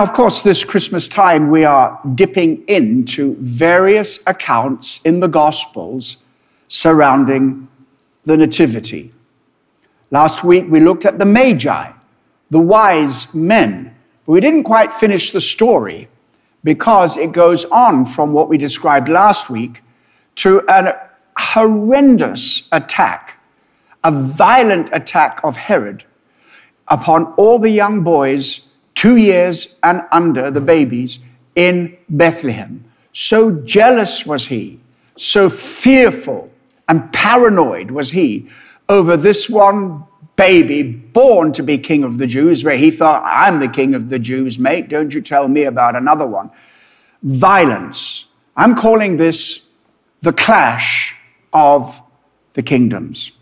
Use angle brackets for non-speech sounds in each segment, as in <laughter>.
Now, of course, this Christmas time, we are dipping into various accounts in the Gospels surrounding the Nativity. Last week, we looked at the Magi, the wise men. But we didn't quite finish the story because it goes on from what we described last week to a horrendous attack, a violent attack of Herod upon all the young boys two years and under, the babies, in Bethlehem. So jealous was he, so fearful and paranoid was he over this one baby born to be king of the Jews, where he thought, I'm the king of the Jews, mate. Don't you tell me about another one. Violence. I'm calling this the clash of the kingdoms.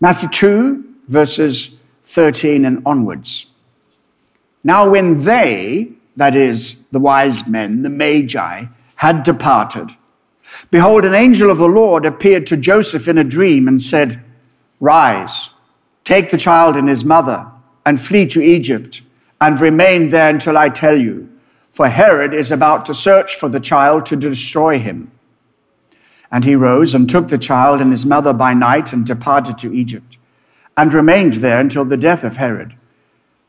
Matthew 2, verses 13 and onwards. Now, when they, that is, the wise men, the magi, had departed, behold, an angel of the Lord appeared to Joseph in a dream and said, Rise, take the child and his mother, and flee to Egypt, and remain there until I tell you, for Herod is about to search for the child to destroy him. And he rose and took the child and his mother by night and departed to Egypt, and remained there until the death of Herod.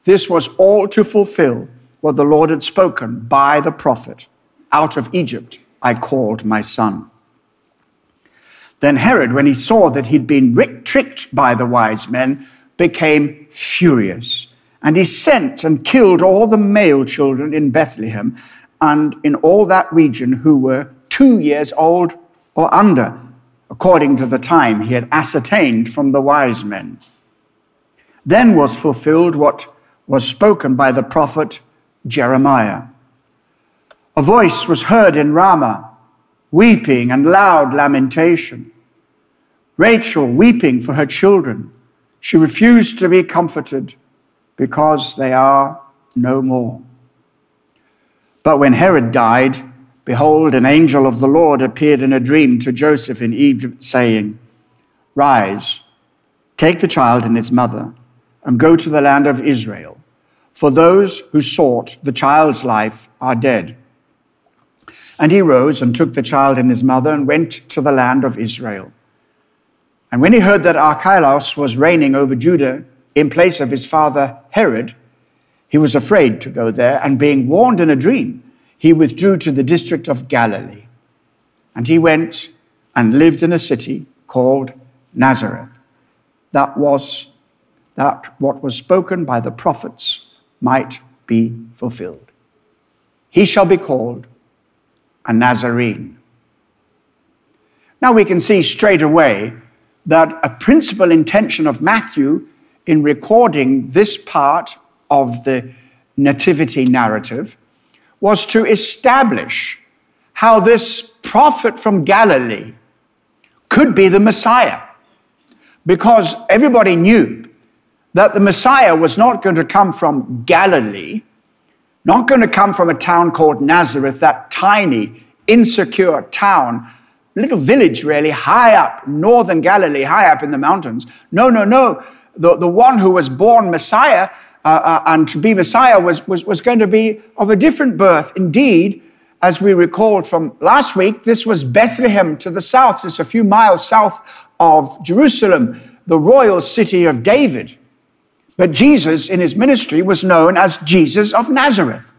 This was all to fulfill what the Lord had spoken by the prophet Out of Egypt I called my son. Then Herod, when he saw that he'd been tricked by the wise men, became furious. And he sent and killed all the male children in Bethlehem and in all that region who were two years old or under, according to the time he had ascertained from the wise men. Then was fulfilled what was spoken by the prophet Jeremiah. A voice was heard in Ramah, weeping and loud lamentation. Rachel weeping for her children. She refused to be comforted because they are no more. But when Herod died, behold, an angel of the Lord appeared in a dream to Joseph in Egypt, saying, Rise, take the child and his mother and go to the land of Israel, for those who sought the child's life are dead. And he rose and took the child and his mother and went to the land of Israel. And when he heard that Archelaus was reigning over Judah in place of his father Herod, he was afraid to go there, and being warned in a dream, he withdrew to the district of Galilee. And he went and lived in a city called Nazareth. That was that what was spoken by the prophets might be fulfilled. He shall be called a Nazarene. Now we can see straight away that a principal intention of Matthew in recording this part of the nativity narrative was to establish how this prophet from Galilee could be the Messiah. Because everybody knew that the Messiah was not going to come from Galilee, not going to come from a town called Nazareth, that tiny, insecure town, little village really, high up, northern Galilee, high up in the mountains. No, no, no. The, the one who was born Messiah uh, uh, and to be Messiah was, was, was going to be of a different birth. Indeed, as we recalled from last week, this was Bethlehem to the south, just a few miles south of Jerusalem, the royal city of David. But Jesus in his ministry was known as Jesus of Nazareth.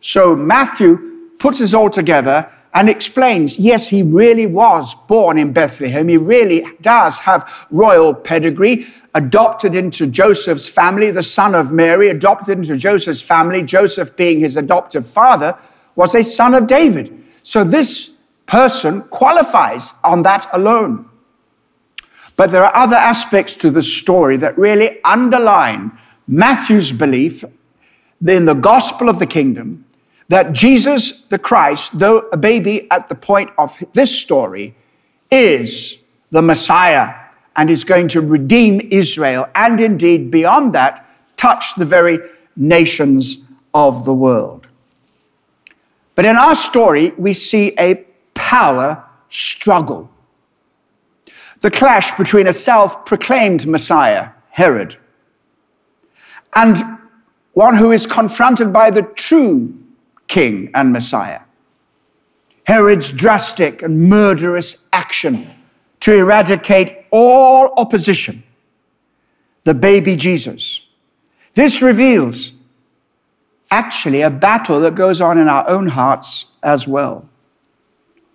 So Matthew puts this all together and explains yes, he really was born in Bethlehem. He really does have royal pedigree, adopted into Joseph's family, the son of Mary, adopted into Joseph's family, Joseph being his adoptive father, was a son of David. So this person qualifies on that alone. But there are other aspects to the story that really underline Matthew's belief in the gospel of the kingdom that Jesus the Christ, though a baby at the point of this story, is the Messiah and is going to redeem Israel and indeed beyond that touch the very nations of the world. But in our story, we see a power struggle the clash between a self proclaimed Messiah, Herod, and one who is confronted by the true king and Messiah. Herod's drastic and murderous action to eradicate all opposition, the baby Jesus. This reveals actually a battle that goes on in our own hearts as well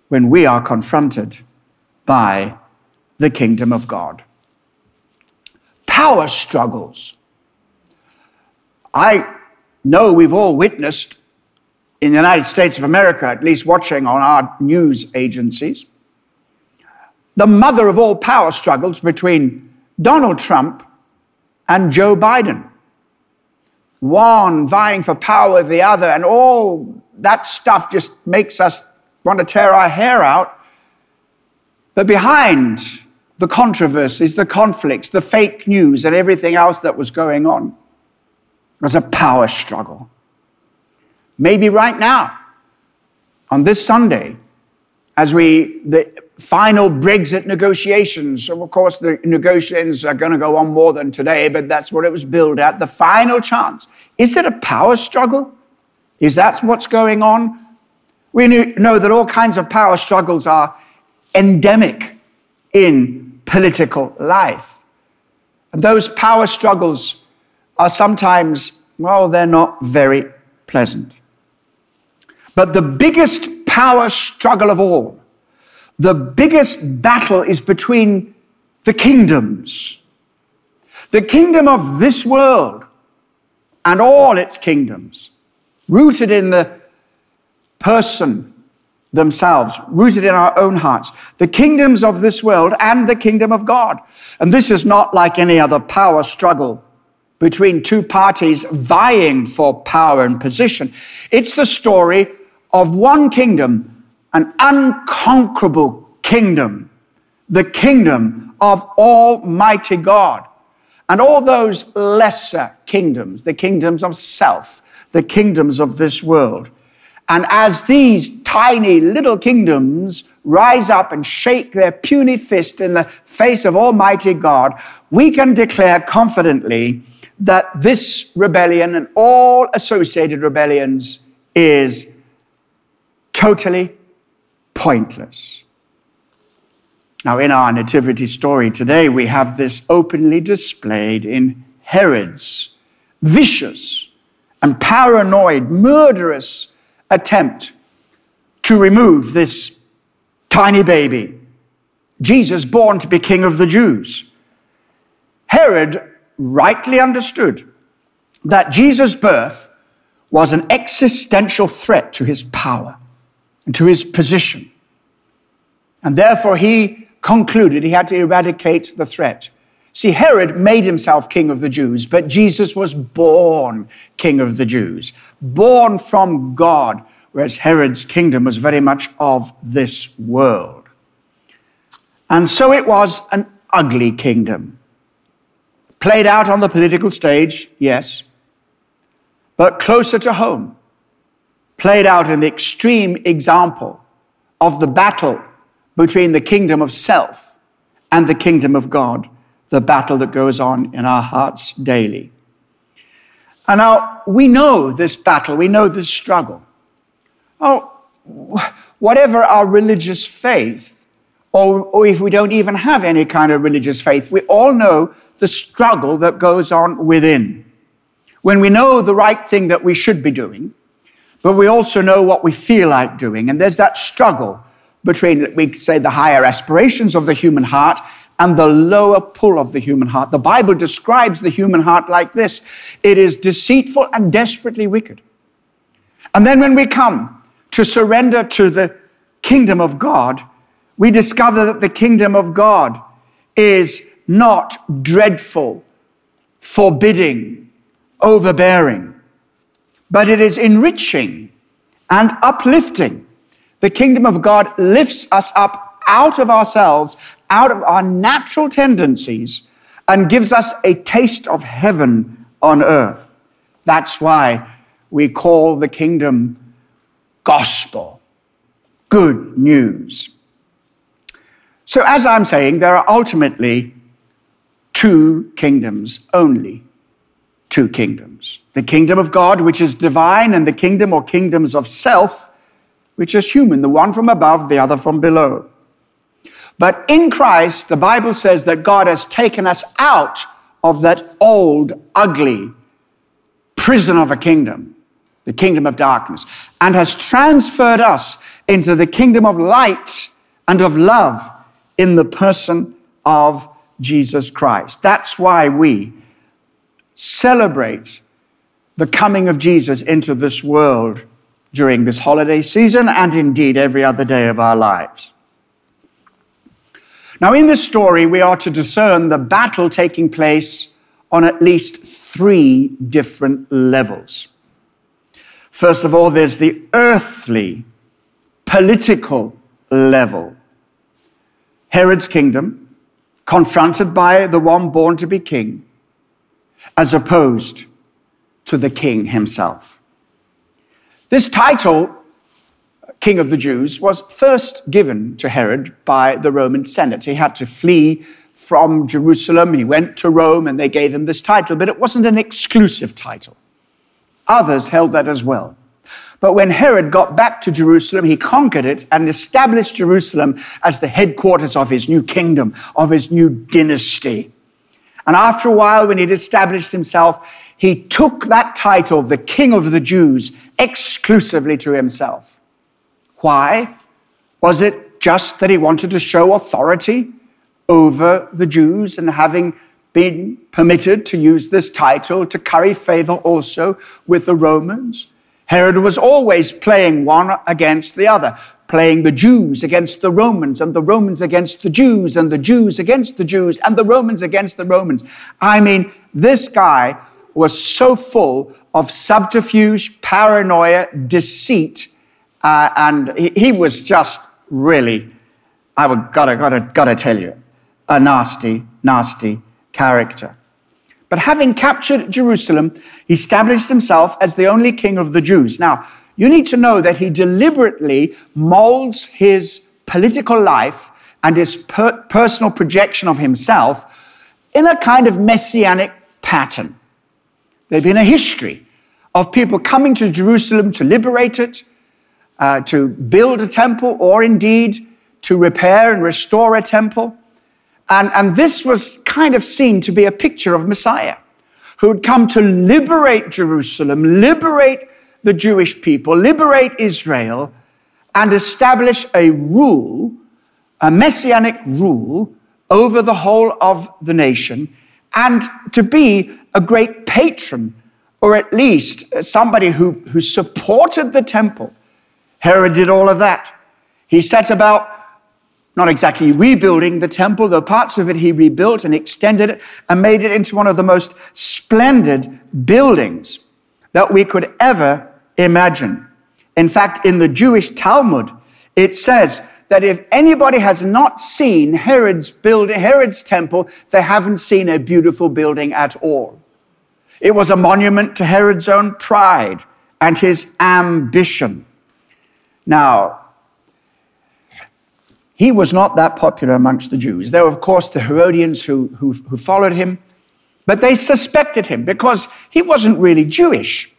when we are confronted by the kingdom of God. Power struggles. I know we've all witnessed in the United States of America, at least watching on our news agencies, the mother of all power struggles between Donald Trump and Joe Biden. One vying for power with the other, and all that stuff just makes us want to tear our hair out. But behind the controversies, the conflicts, the fake news, and everything else that was going on was a power struggle. Maybe right now, on this Sunday, as we, the final Brexit negotiations, so of course the negotiations are going to go on more than today, but that's what it was billed at, the final chance. Is it a power struggle? Is that what's going on? We know that all kinds of power struggles are endemic in political life. And those power struggles are sometimes, well, they're not very pleasant. But the biggest power struggle of all, the biggest battle is between the kingdoms. The kingdom of this world and all its kingdoms, rooted in the person themselves, rooted in our own hearts, the kingdoms of this world and the kingdom of God. And this is not like any other power struggle between two parties vying for power and position. It's the story of one kingdom, an unconquerable kingdom, the kingdom of Almighty God. And all those lesser kingdoms, the kingdoms of self, the kingdoms of this world. And as these tiny little kingdoms rise up and shake their puny fist in the face of Almighty God, we can declare confidently that this rebellion and all associated rebellions is totally pointless. Now, in our nativity story today, we have this openly displayed in Herod's vicious and paranoid, murderous attempt to remove this tiny baby, Jesus born to be king of the Jews. Herod rightly understood that Jesus' birth was an existential threat to his power and to his position. And therefore, he concluded he had to eradicate the threat. See, Herod made himself king of the Jews, but Jesus was born king of the Jews, born from God, whereas Herod's kingdom was very much of this world. And so it was an ugly kingdom. Played out on the political stage, yes, but closer to home played out in the extreme example of the battle between the kingdom of self and the kingdom of God, the battle that goes on in our hearts daily. And now we know this battle, we know this struggle. Oh, whatever our religious faith, or, or if we don't even have any kind of religious faith, we all know the struggle that goes on within. When we know the right thing that we should be doing, but we also know what we feel like doing. And there's that struggle between, we say, the higher aspirations of the human heart and the lower pull of the human heart. The Bible describes the human heart like this it is deceitful and desperately wicked. And then when we come to surrender to the kingdom of God, we discover that the kingdom of God is not dreadful, forbidding, overbearing but it is enriching and uplifting. The kingdom of God lifts us up out of ourselves, out of our natural tendencies, and gives us a taste of heaven on earth. That's why we call the kingdom gospel, good news. So, as I'm saying, there are ultimately two kingdoms only two kingdoms the kingdom of God, which is divine, and the kingdom or kingdoms of self, which is human, the one from above, the other from below. But in Christ, the Bible says that God has taken us out of that old, ugly prison of a kingdom, the kingdom of darkness, and has transferred us into the kingdom of light and of love in the person of Jesus Christ. That's why we celebrate the coming of Jesus into this world during this holiday season and indeed every other day of our lives. Now, in this story, we are to discern the battle taking place on at least three different levels. First of all, there's the earthly, political level. Herod's kingdom, confronted by the one born to be king, as opposed to the king himself. This title, King of the Jews, was first given to Herod by the Roman Senate. He had to flee from Jerusalem. He went to Rome and they gave him this title, but it wasn't an exclusive title. Others held that as well. But when Herod got back to Jerusalem, he conquered it and established Jerusalem as the headquarters of his new kingdom, of his new dynasty. And after a while, when he'd established himself, he took that title, the King of the Jews, exclusively to himself. Why? Was it just that he wanted to show authority over the Jews and having been permitted to use this title to curry favor also with the Romans? Herod was always playing one against the other, playing the Jews against the Romans, and the Romans against the Jews, and the Jews against the Jews, and the Romans against the Romans. I mean, this guy was so full of subterfuge, paranoia, deceit, uh, and he, he, was just really, I would gotta, gotta, gotta tell you, a nasty, nasty character. But having captured Jerusalem, he established himself as the only king of the Jews. Now, you need to know that he deliberately molds his political life and his per- personal projection of himself in a kind of messianic pattern. There'd been a history of people coming to Jerusalem to liberate it, uh, to build a temple, or indeed to repair and restore a temple. And, and this was kind of seen to be a picture of Messiah, who had come to liberate Jerusalem, liberate the Jewish people, liberate Israel, and establish a rule, a messianic rule, over the whole of the nation, and to be a great patron, or at least somebody who, who supported the temple. Herod did all of that. He set about not exactly rebuilding the temple, though parts of it he rebuilt and extended it and made it into one of the most splendid buildings that we could ever imagine. In fact, in the Jewish Talmud, it says that if anybody has not seen Herod's building, Herod's temple, they haven't seen a beautiful building at all. It was a monument to Herod's own pride and his ambition. Now, he was not that popular amongst the Jews. There were, of course, the Herodians who, who, who followed him, but they suspected him because he wasn't really Jewish.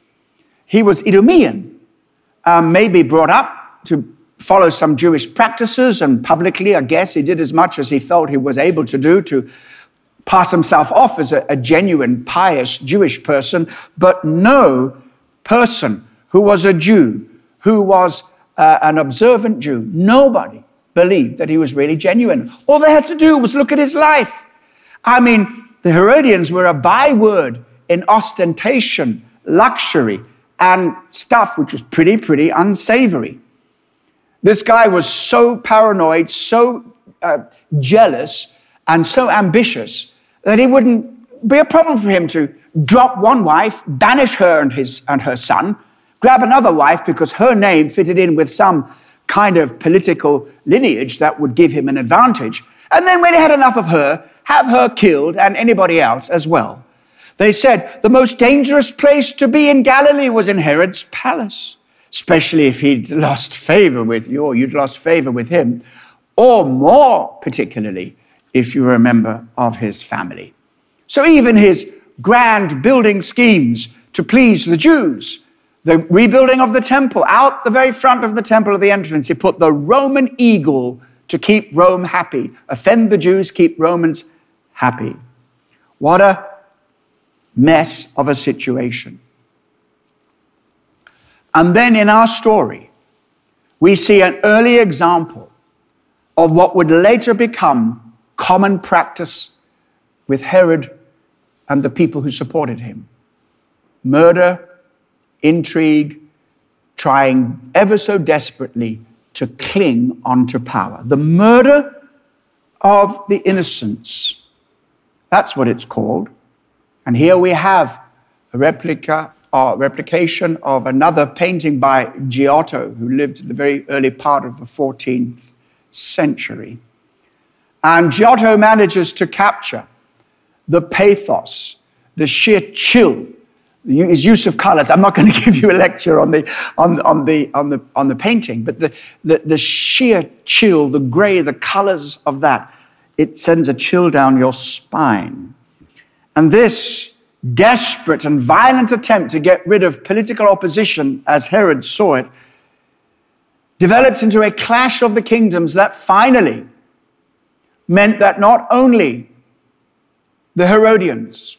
He was Idumean, um, maybe brought up to follow some Jewish practices, and publicly, I guess, he did as much as he felt he was able to do to pass himself off as a, a genuine, pious Jewish person, but no person who was a Jew, who was uh, an observant Jew, nobody believed that he was really genuine. All they had to do was look at his life. I mean, the Herodians were a byword in ostentation, luxury, and stuff which was pretty, pretty unsavory. This guy was so paranoid, so uh, jealous, and so ambitious that it wouldn't be a problem for him to drop one wife, banish her and, his, and her son, grab another wife because her name fitted in with some kind of political lineage that would give him an advantage. And then, when he had enough of her, have her killed and anybody else as well. They said the most dangerous place to be in Galilee was in Herod's palace, especially if he'd lost favor with you or you'd lost favor with him, or more particularly if you were a member of his family. So even his grand building schemes to please the Jews. The rebuilding of the temple, out the very front of the temple of the entrance, he put the Roman eagle to keep Rome happy. Offend the Jews, keep Romans happy. What a mess of a situation. And then in our story, we see an early example of what would later become common practice with Herod and the people who supported him murder, intrigue, trying ever so desperately to cling onto power. The murder of the innocents. That's what it's called. And here we have a replica or replication of another painting by Giotto, who lived in the very early part of the 14th century. And Giotto manages to capture the pathos, the sheer chill, his use of colors. I'm not going <laughs> to give you a lecture on the, on, on the, on the, on the painting, but the, the, the sheer chill, the gray, the colors of that, it sends a chill down your spine. And this desperate and violent attempt to get rid of political opposition, as Herod saw it, developed into a clash of the kingdoms that finally meant that not only the Herodians,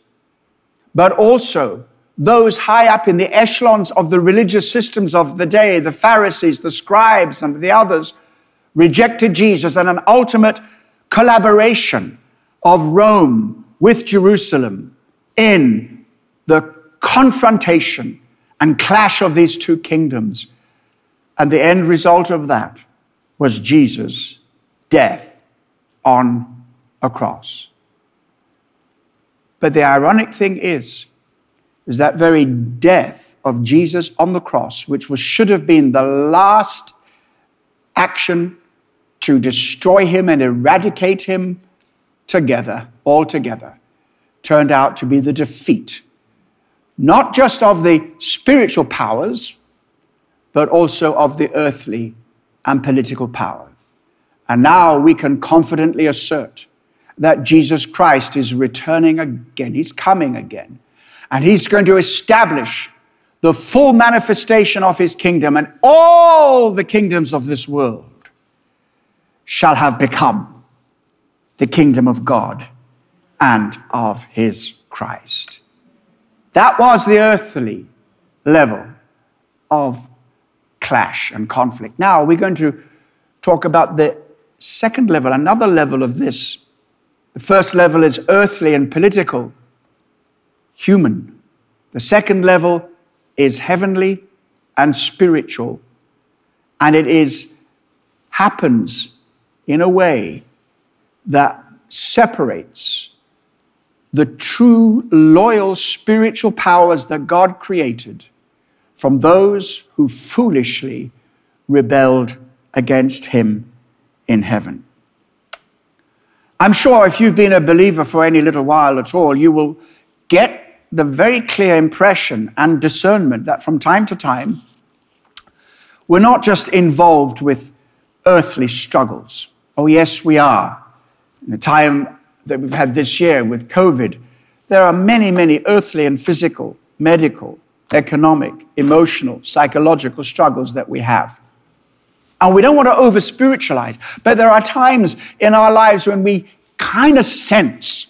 but also those high up in the echelons of the religious systems of the day, the Pharisees, the scribes, and the others, rejected Jesus and an ultimate collaboration of Rome with Jerusalem in the confrontation and clash of these two kingdoms. And the end result of that was Jesus' death on a cross. But the ironic thing is, is that very death of Jesus on the cross, which was, should have been the last action to destroy him and eradicate him together, altogether, turned out to be the defeat, not just of the spiritual powers, but also of the earthly and political powers. And now we can confidently assert that Jesus Christ is returning again. He's coming again. And he's going to establish the full manifestation of his kingdom, and all the kingdoms of this world shall have become the kingdom of God and of his Christ. That was the earthly level of clash and conflict. Now we're going to talk about the second level, another level of this. The first level is earthly and political, human. The second level is heavenly and spiritual. And it is happens in a way that separates the true, loyal spiritual powers that God created from those who foolishly rebelled against Him in heaven. I'm sure if you've been a believer for any little while at all, you will get the very clear impression and discernment that from time to time, we're not just involved with earthly struggles. Oh, yes, we are. In the time that we've had this year with COVID, there are many, many earthly and physical, medical, economic, emotional, psychological struggles that we have. And we don't want to over spiritualize, but there are times in our lives when we kind of sense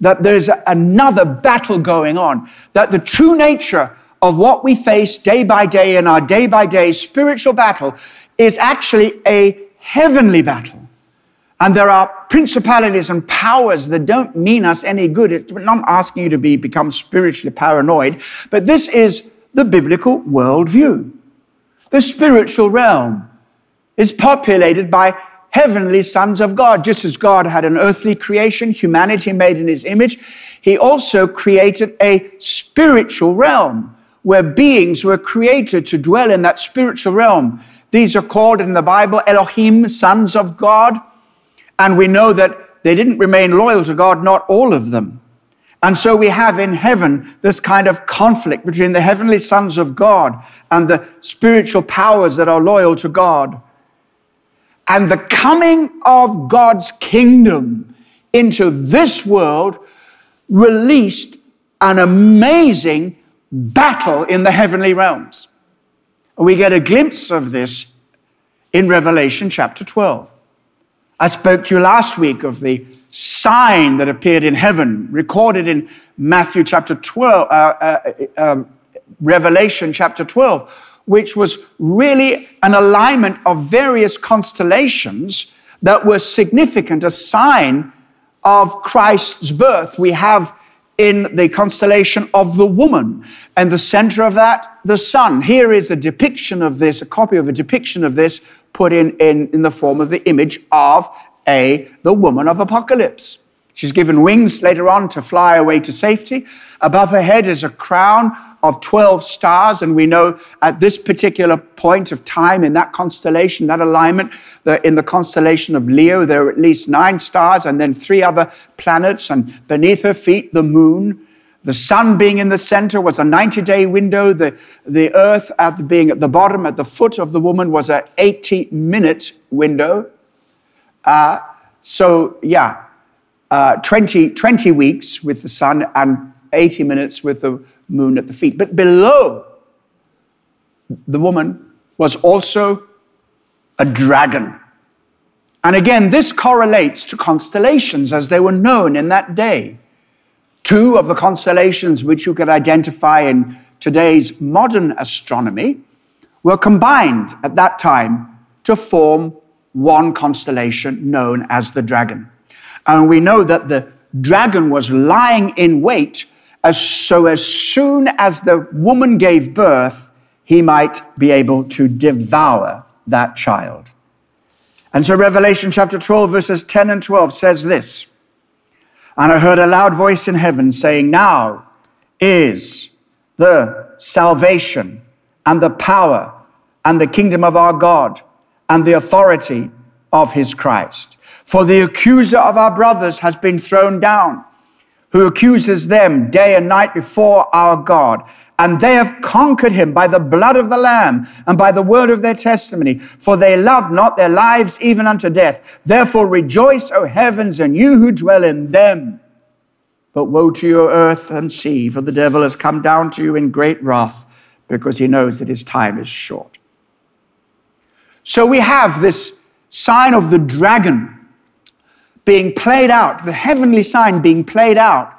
that there's another battle going on, that the true nature of what we face day by day in our day by day spiritual battle is actually a heavenly battle. And there are principalities and powers that don't mean us any good. It's not asking you to be, become spiritually paranoid, but this is the biblical worldview. The spiritual realm is populated by heavenly sons of God. Just as God had an earthly creation, humanity made in his image, he also created a spiritual realm where beings were created to dwell in that spiritual realm. These are called in the Bible Elohim, sons of God. And we know that they didn't remain loyal to God, not all of them. And so we have in heaven this kind of conflict between the heavenly sons of God and the spiritual powers that are loyal to God. And the coming of God's kingdom into this world released an amazing battle in the heavenly realms. We get a glimpse of this in Revelation chapter 12. I spoke to you last week of the sign that appeared in heaven, recorded in Matthew chapter 12, uh, uh, uh, Revelation chapter 12, which was really an alignment of various constellations that were significant, a sign of Christ's birth. We have in the constellation of the woman, and the center of that, the sun. Here is a depiction of this, a copy of a depiction of this put in, in, in the form of the image of a the woman of apocalypse. She's given wings later on to fly away to safety. Above her head is a crown of 12 stars. And we know at this particular point of time in that constellation, that alignment, that in the constellation of Leo, there are at least nine stars and then three other planets. And beneath her feet, the moon. The sun being in the center was a 90 day window. The, the earth at being at the bottom, at the foot of the woman, was an 80 minute window. Uh, so, yeah, uh, 20, 20 weeks with the sun and 80 minutes with the moon at the feet. But below the woman was also a dragon. And again, this correlates to constellations as they were known in that day. Two of the constellations which you could identify in today's modern astronomy were combined at that time to form one constellation known as the dragon. And we know that the dragon was lying in wait as so as soon as the woman gave birth, he might be able to devour that child. And so Revelation chapter 12, verses 10 and 12 says this And I heard a loud voice in heaven saying, Now is the salvation and the power and the kingdom of our God and the authority of his Christ. For the accuser of our brothers has been thrown down, who accuses them day and night before our God. And they have conquered him by the blood of the Lamb and by the word of their testimony, for they love not their lives even unto death. Therefore rejoice, O heavens, and you who dwell in them. But woe to your earth and sea, for the devil has come down to you in great wrath, because he knows that his time is short. So we have this sign of the dragon being played out, the heavenly sign being played out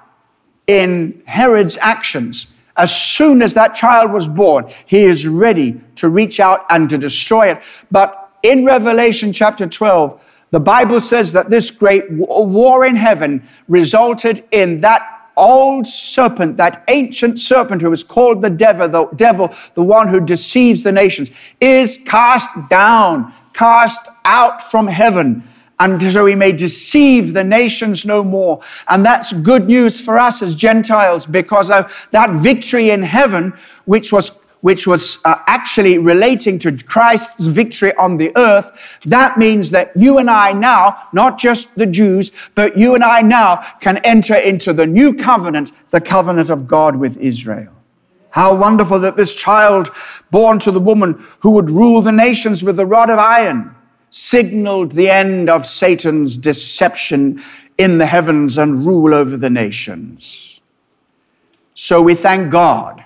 in Herod's actions. As soon as that child was born, he is ready to reach out and to destroy it. But in Revelation chapter 12, the Bible says that this great war in heaven resulted in that old serpent, that ancient serpent who is called the devil, the devil, the one who deceives the nations, is cast down, cast out from heaven. And so he may deceive the nations no more. And that's good news for us as Gentiles because of that victory in heaven, which was which was uh, actually relating to Christ's victory on the earth, that means that you and I now, not just the Jews, but you and I now can enter into the new covenant, the covenant of God with Israel. How wonderful that this child born to the woman who would rule the nations with a rod of iron signaled the end of Satan's deception in the heavens and rule over the nations. So we thank God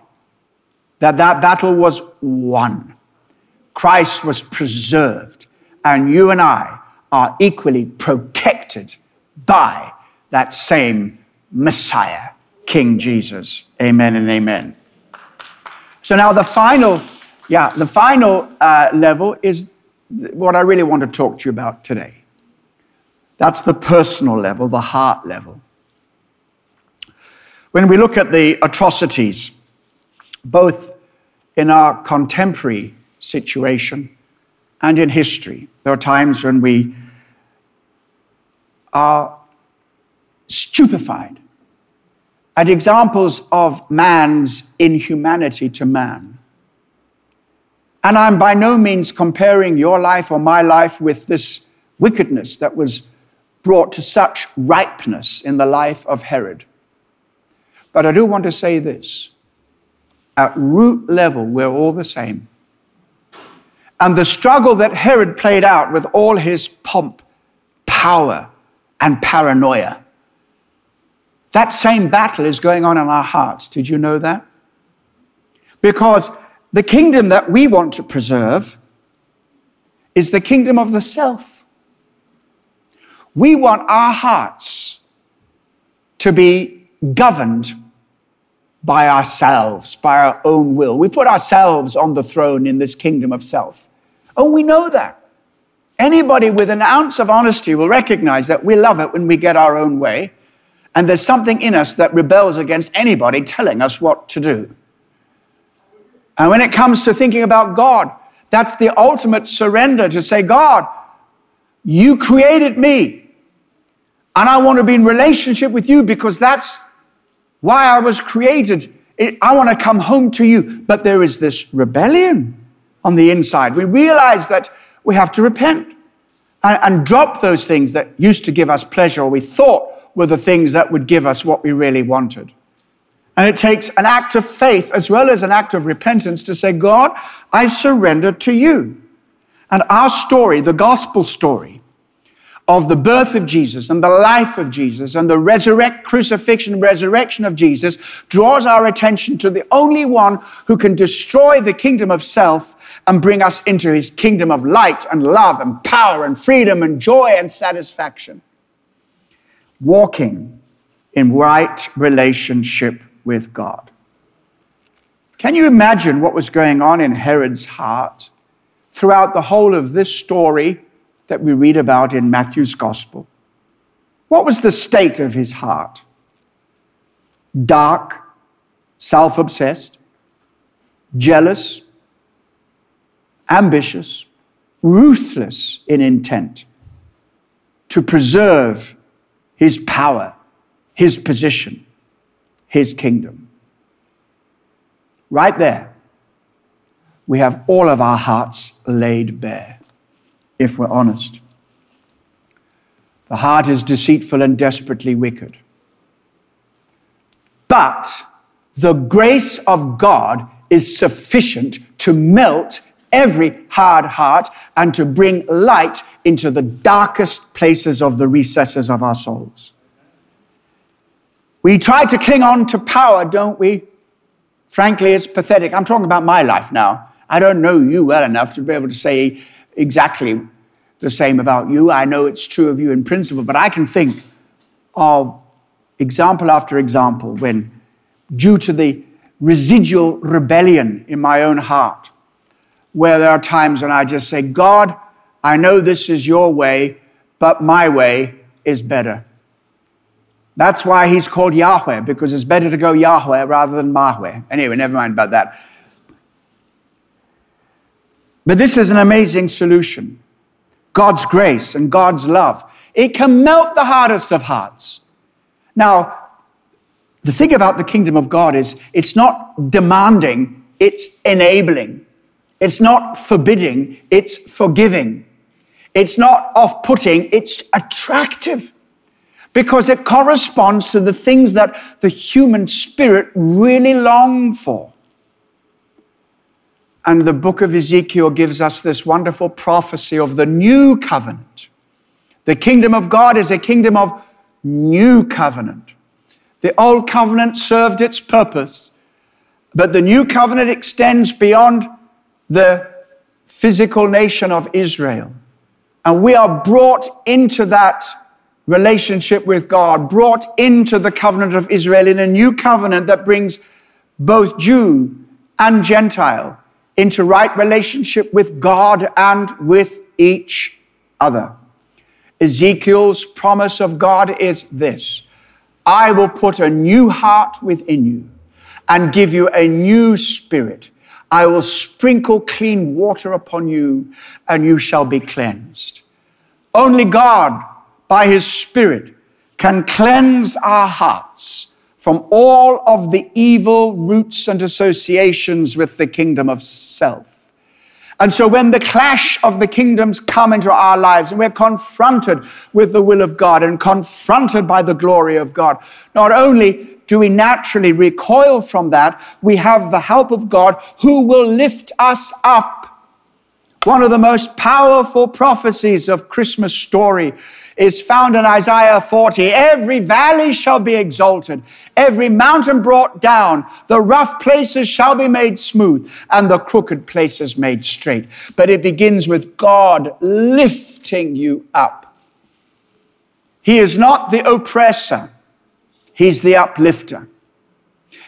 that that battle was won. Christ was preserved, and you and I are equally protected by that same Messiah, King Jesus. Amen and amen. So now the final, yeah, the final uh, level is what I really want to talk to you about today. That's the personal level, the heart level. When we look at the atrocities, both in our contemporary situation and in history. There are times when we are stupefied at examples of man's inhumanity to man. And I'm by no means comparing your life or my life with this wickedness that was brought to such ripeness in the life of Herod. But I do want to say this at root level, we're all the same. And the struggle that Herod played out with all his pomp, power, and paranoia That same battle is going on in our hearts. Did you know that? Because the kingdom that we want to preserve is the kingdom of the self. We want our hearts to be governed by ourselves, by our own will. We put ourselves on the throne in this kingdom of self. Oh, we know that. Anybody with an ounce of honesty will recognize that we love it when we get our own way, and there's something in us that rebels against anybody telling us what to do. And when it comes to thinking about God, that's the ultimate surrender to say, God, you created me, and I want to be in relationship with you because that's why I was created. I want to come home to you. But there is this rebellion on the inside. We realize that we have to repent and, and drop those things that used to give us pleasure or we thought were the things that would give us what we really wanted. And it takes an act of faith as well as an act of repentance to say, God, I surrender to you. And our story, the gospel story, of the birth of Jesus and the life of Jesus and the resurrect, crucifixion, resurrection of Jesus draws our attention to the only one who can destroy the kingdom of self and bring us into his kingdom of light and love and power and freedom and joy and satisfaction. Walking in right relationship with God. Can you imagine what was going on in Herod's heart throughout the whole of this story? that we read about in Matthew's Gospel. What was the state of his heart? Dark, self obsessed, jealous, ambitious, ruthless in intent to preserve his power, his position, his kingdom. Right there, we have all of our hearts laid bare if we're honest. The heart is deceitful and desperately wicked. But the grace of God is sufficient to melt every hard heart and to bring light into the darkest places of the recesses of our souls. We try to cling on to power, don't we? Frankly, it's pathetic. I'm talking about my life now. I don't know you well enough to be able to say exactly the same about you. I know it's true of you in principle, but I can think of example after example when, due to the residual rebellion in my own heart, where there are times when I just say, God, I know this is your way, but my way is better. That's why he's called Yahweh, because it's better to go Yahweh rather than Mahweh. Anyway, never mind about that. But this is an amazing solution. God's grace and God's love. It can melt the hardest of hearts. Now, the thing about the kingdom of God is it's not demanding, it's enabling. It's not forbidding, it's forgiving. It's not off putting, it's attractive because it corresponds to the things that the human spirit really long for. And the book of Ezekiel gives us this wonderful prophecy of the new covenant. The kingdom of God is a kingdom of new covenant. The old covenant served its purpose, but the new covenant extends beyond the physical nation of Israel. And we are brought into that relationship with God, brought into the covenant of Israel in a new covenant that brings both Jew and Gentile into right relationship with God and with each other. Ezekiel's promise of God is this I will put a new heart within you and give you a new spirit. I will sprinkle clean water upon you, and you shall be cleansed. Only God, by His Spirit, can cleanse our hearts from all of the evil roots and associations with the kingdom of self. And so when the clash of the kingdoms come into our lives and we're confronted with the will of God and confronted by the glory of God, not only do we naturally recoil from that, we have the help of God who will lift us up. One of the most powerful prophecies of Christmas story is found in Isaiah 40. Every valley shall be exalted, every mountain brought down, the rough places shall be made smooth, and the crooked places made straight. But it begins with God lifting you up. He is not the oppressor, He's the uplifter.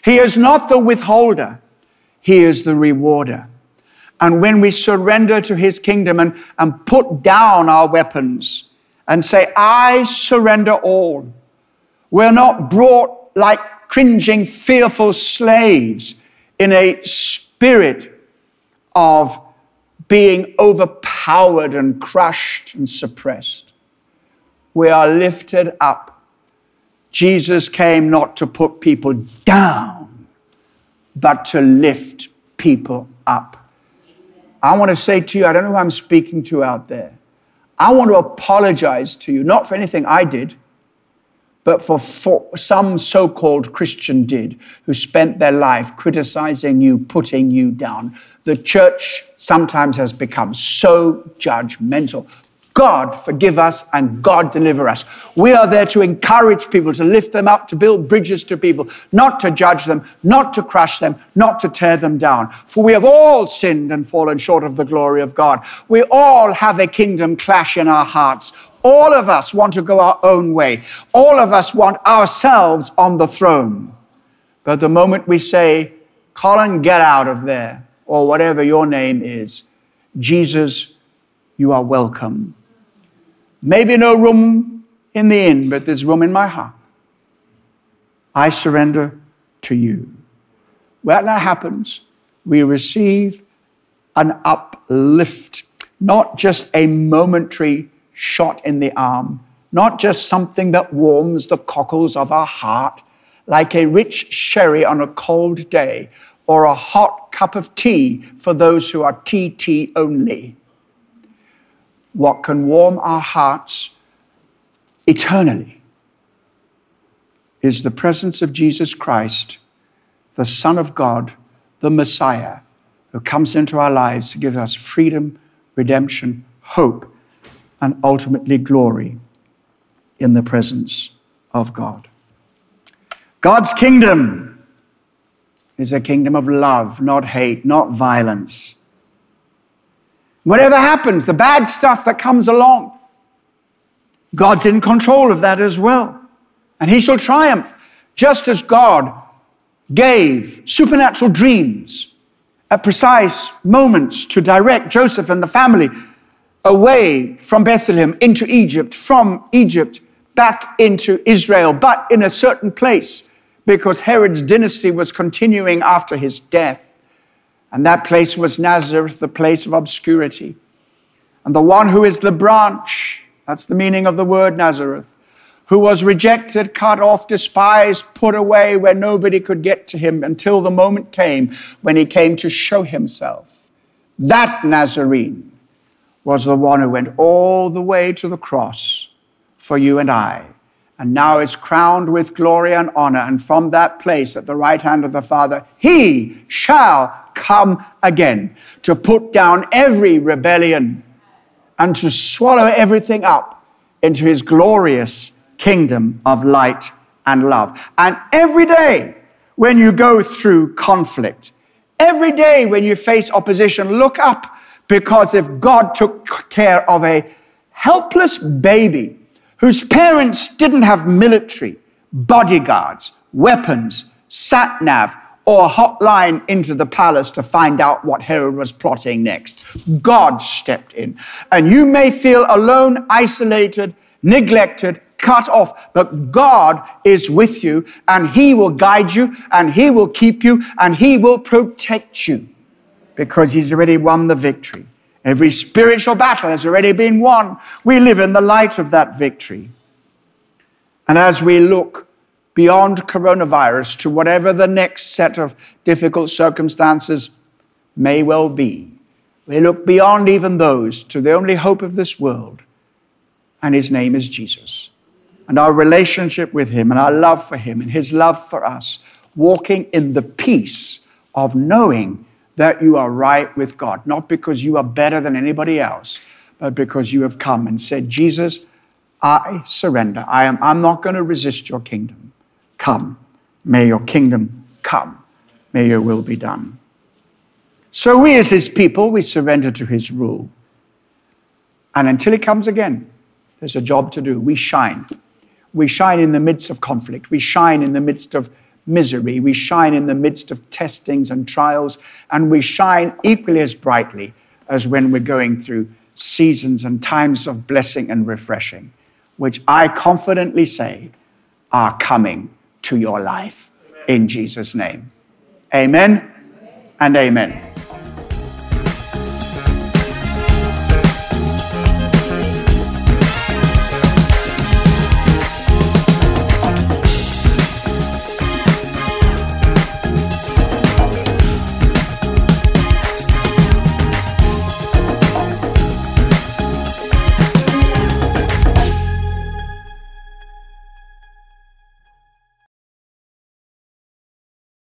He is not the withholder, He is the rewarder. And when we surrender to His kingdom and, and put down our weapons and say, I surrender all, we're not brought like cringing, fearful slaves in a spirit of being overpowered and crushed and suppressed. We are lifted up. Jesus came not to put people down, but to lift people up. I want to say to you, I don't know who I'm speaking to out there. I want to apologize to you, not for anything I did, but for, for some so called Christian did who spent their life criticizing you, putting you down. The church sometimes has become so judgmental. God forgive us and God deliver us. We are there to encourage people, to lift them up, to build bridges to people, not to judge them, not to crush them, not to tear them down. For we have all sinned and fallen short of the glory of God. We all have a kingdom clash in our hearts. All of us want to go our own way. All of us want ourselves on the throne. But the moment we say, Colin, get out of there, or whatever your name is, Jesus, you are welcome. Maybe no room in the inn, but there's room in my heart. I surrender to you. When that happens, we receive an uplift, not just a momentary shot in the arm, not just something that warms the cockles of our heart, like a rich sherry on a cold day or a hot cup of tea for those who are TT only what can warm our hearts eternally is the presence of Jesus Christ, the Son of God, the Messiah, who comes into our lives to give us freedom, redemption, hope, and ultimately glory in the presence of God. God's kingdom is a kingdom of love, not hate, not violence. Whatever happens, the bad stuff that comes along, God's in control of that as well. And he shall triumph, just as God gave supernatural dreams at precise moments to direct Joseph and the family away from Bethlehem into Egypt, from Egypt back into Israel, but in a certain place because Herod's dynasty was continuing after his death. And that place was Nazareth, the place of obscurity. And the one who is the branch, that's the meaning of the word Nazareth, who was rejected, cut off, despised, put away where nobody could get to him until the moment came when he came to show himself. That Nazarene was the one who went all the way to the cross for you and I, and now is crowned with glory and honor. And from that place at the right hand of the Father, he shall come again to put down every rebellion and to swallow everything up into his glorious kingdom of light and love. And every day when you go through conflict, every day when you face opposition, look up because if God took care of a helpless baby whose parents didn't have military, bodyguards, weapons, sat nav, or a hotline into the palace to find out what Herod was plotting next. God stepped in. And you may feel alone, isolated, neglected, cut off, but God is with you and He will guide you and He will keep you and He will protect you because He's already won the victory. Every spiritual battle has already been won. We live in the light of that victory. And as we look beyond coronavirus to whatever the next set of difficult circumstances may well be. We look beyond even those to the only hope of this world, and his name is Jesus. And our relationship with him and our love for him and his love for us, walking in the peace of knowing that you are right with God, not because you are better than anybody else, but because you have come and said, Jesus, I surrender. I am, I'm not going to resist your kingdom. Come. May your kingdom come. May your will be done. So we, as his people, we surrender to his rule. And until he comes again, there's a job to do. We shine. We shine in the midst of conflict. We shine in the midst of misery. We shine in the midst of testings and trials. And we shine equally as brightly as when we're going through seasons and times of blessing and refreshing, which I confidently say are coming to your life in Jesus' name. Amen and amen.